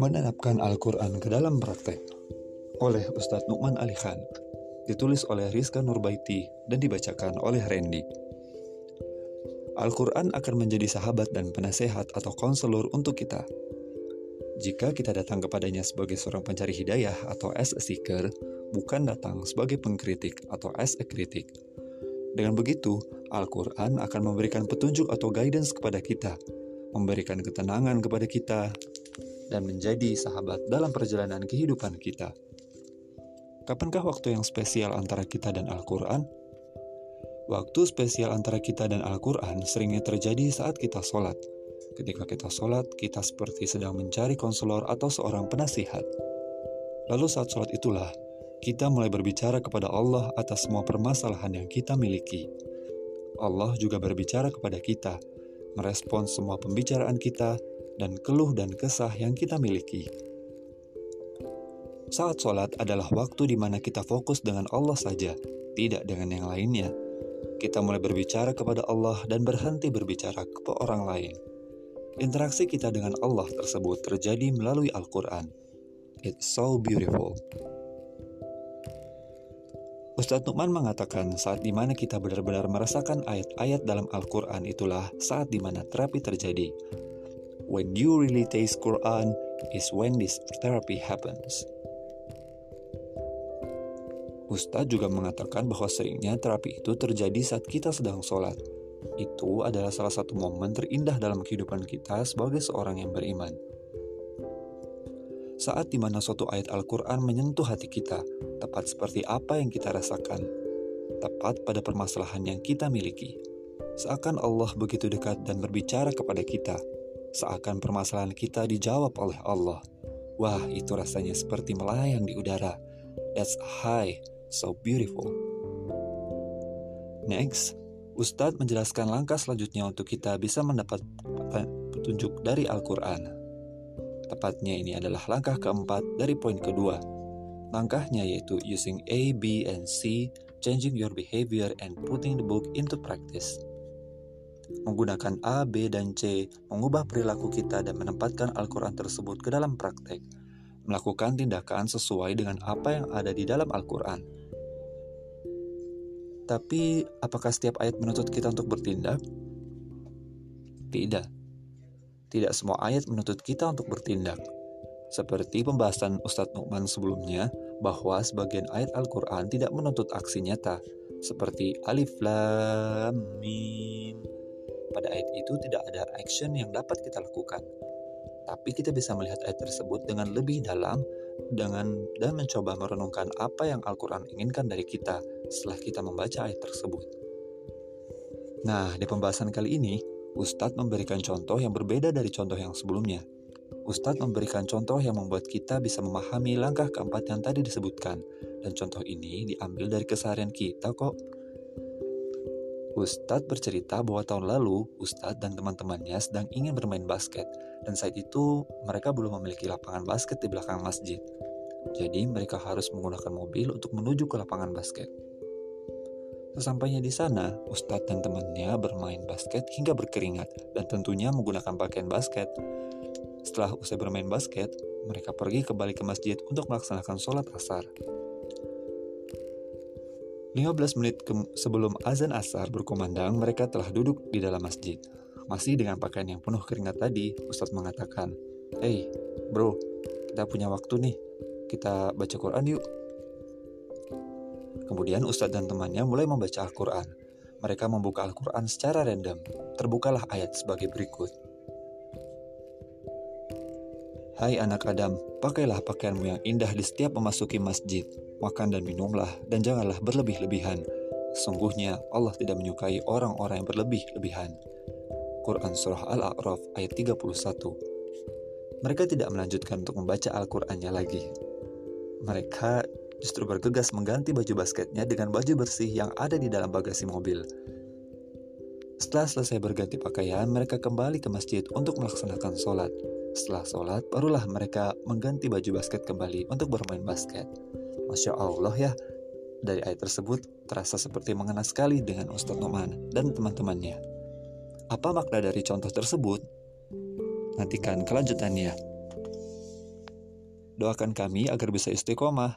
Menerapkan Al-Quran ke dalam praktek oleh Ustadz Nukman Ali Khan ditulis oleh Rizka Nurbaiti dan dibacakan oleh Randy. Al-Quran akan menjadi sahabat dan penasehat atau konselor untuk kita. Jika kita datang kepadanya sebagai seorang pencari hidayah atau as a seeker, bukan datang sebagai pengkritik atau as a critic. Dengan begitu, Al-Quran akan memberikan petunjuk atau guidance kepada kita, memberikan ketenangan kepada kita, dan menjadi sahabat dalam perjalanan kehidupan kita. Kapankah waktu yang spesial antara kita dan Al-Quran? Waktu spesial antara kita dan Al-Quran seringnya terjadi saat kita sholat. Ketika kita sholat, kita seperti sedang mencari konselor atau seorang penasihat. Lalu saat sholat itulah, kita mulai berbicara kepada Allah atas semua permasalahan yang kita miliki. Allah juga berbicara kepada kita, merespons semua pembicaraan kita, dan keluh dan kesah yang kita miliki. Saat sholat adalah waktu di mana kita fokus dengan Allah saja, tidak dengan yang lainnya. Kita mulai berbicara kepada Allah dan berhenti berbicara kepada orang lain. Interaksi kita dengan Allah tersebut terjadi melalui Al-Quran. It's so beautiful. Ustadz Nukman mengatakan saat di mana kita benar-benar merasakan ayat-ayat dalam Al-Quran itulah saat di mana terapi terjadi. When you really taste Quran is when this therapy happens. Ustadz juga mengatakan bahwa seringnya terapi itu terjadi saat kita sedang sholat. Itu adalah salah satu momen terindah dalam kehidupan kita sebagai seorang yang beriman. Saat di mana suatu ayat Al-Quran menyentuh hati kita, tepat seperti apa yang kita rasakan, tepat pada permasalahan yang kita miliki. Seakan Allah begitu dekat dan berbicara kepada kita, seakan permasalahan kita dijawab oleh Allah. Wah, itu rasanya seperti melayang di udara. That's high, so beautiful. Next, Ustadz menjelaskan langkah selanjutnya untuk kita bisa mendapat petunjuk dari Al-Quran. Tepatnya ini adalah langkah keempat dari poin kedua. Langkahnya yaitu using A, B, and C, changing your behavior and putting the book into practice menggunakan A, B, dan C, mengubah perilaku kita dan menempatkan Al-Quran tersebut ke dalam praktek, melakukan tindakan sesuai dengan apa yang ada di dalam Al-Quran. Tapi, apakah setiap ayat menuntut kita untuk bertindak? Tidak. Tidak semua ayat menuntut kita untuk bertindak. Seperti pembahasan Ustadz Nukman sebelumnya, bahwa sebagian ayat Al-Quran tidak menuntut aksi nyata, seperti Alif Lam Mim pada ayat itu tidak ada action yang dapat kita lakukan. Tapi kita bisa melihat ayat tersebut dengan lebih dalam dengan dan mencoba merenungkan apa yang Al-Quran inginkan dari kita setelah kita membaca ayat tersebut. Nah, di pembahasan kali ini, Ustadz memberikan contoh yang berbeda dari contoh yang sebelumnya. Ustadz memberikan contoh yang membuat kita bisa memahami langkah keempat yang tadi disebutkan, dan contoh ini diambil dari keseharian kita kok. Ustadz bercerita bahwa tahun lalu Ustadz dan teman-temannya sedang ingin bermain basket dan saat itu mereka belum memiliki lapangan basket di belakang masjid. Jadi mereka harus menggunakan mobil untuk menuju ke lapangan basket. Sesampainya di sana, Ustadz dan temannya bermain basket hingga berkeringat dan tentunya menggunakan pakaian basket. Setelah usai bermain basket, mereka pergi kembali ke masjid untuk melaksanakan sholat asar. 15 menit sebelum azan asar berkumandang, mereka telah duduk di dalam masjid. Masih dengan pakaian yang penuh keringat tadi, Ustadz mengatakan, Hey, bro, kita punya waktu nih, kita baca Quran yuk. Kemudian Ustadz dan temannya mulai membaca Al-Quran. Mereka membuka Al-Quran secara random. Terbukalah ayat sebagai berikut. Hai anak Adam, pakailah pakaianmu yang indah di setiap memasuki masjid. Makan dan minumlah, dan janganlah berlebih-lebihan. Sungguhnya Allah tidak menyukai orang-orang yang berlebih-lebihan. Quran Surah Al-A'raf ayat 31 Mereka tidak melanjutkan untuk membaca Al-Qurannya lagi. Mereka justru bergegas mengganti baju basketnya dengan baju bersih yang ada di dalam bagasi mobil. Setelah selesai berganti pakaian, mereka kembali ke masjid untuk melaksanakan sholat. Setelah sholat, barulah mereka mengganti baju basket kembali untuk bermain basket. Masya Allah ya, dari ayat tersebut terasa seperti mengena sekali dengan Ustadz Noman dan teman-temannya. Apa makna dari contoh tersebut? Nantikan kelanjutannya. Doakan kami agar bisa istiqomah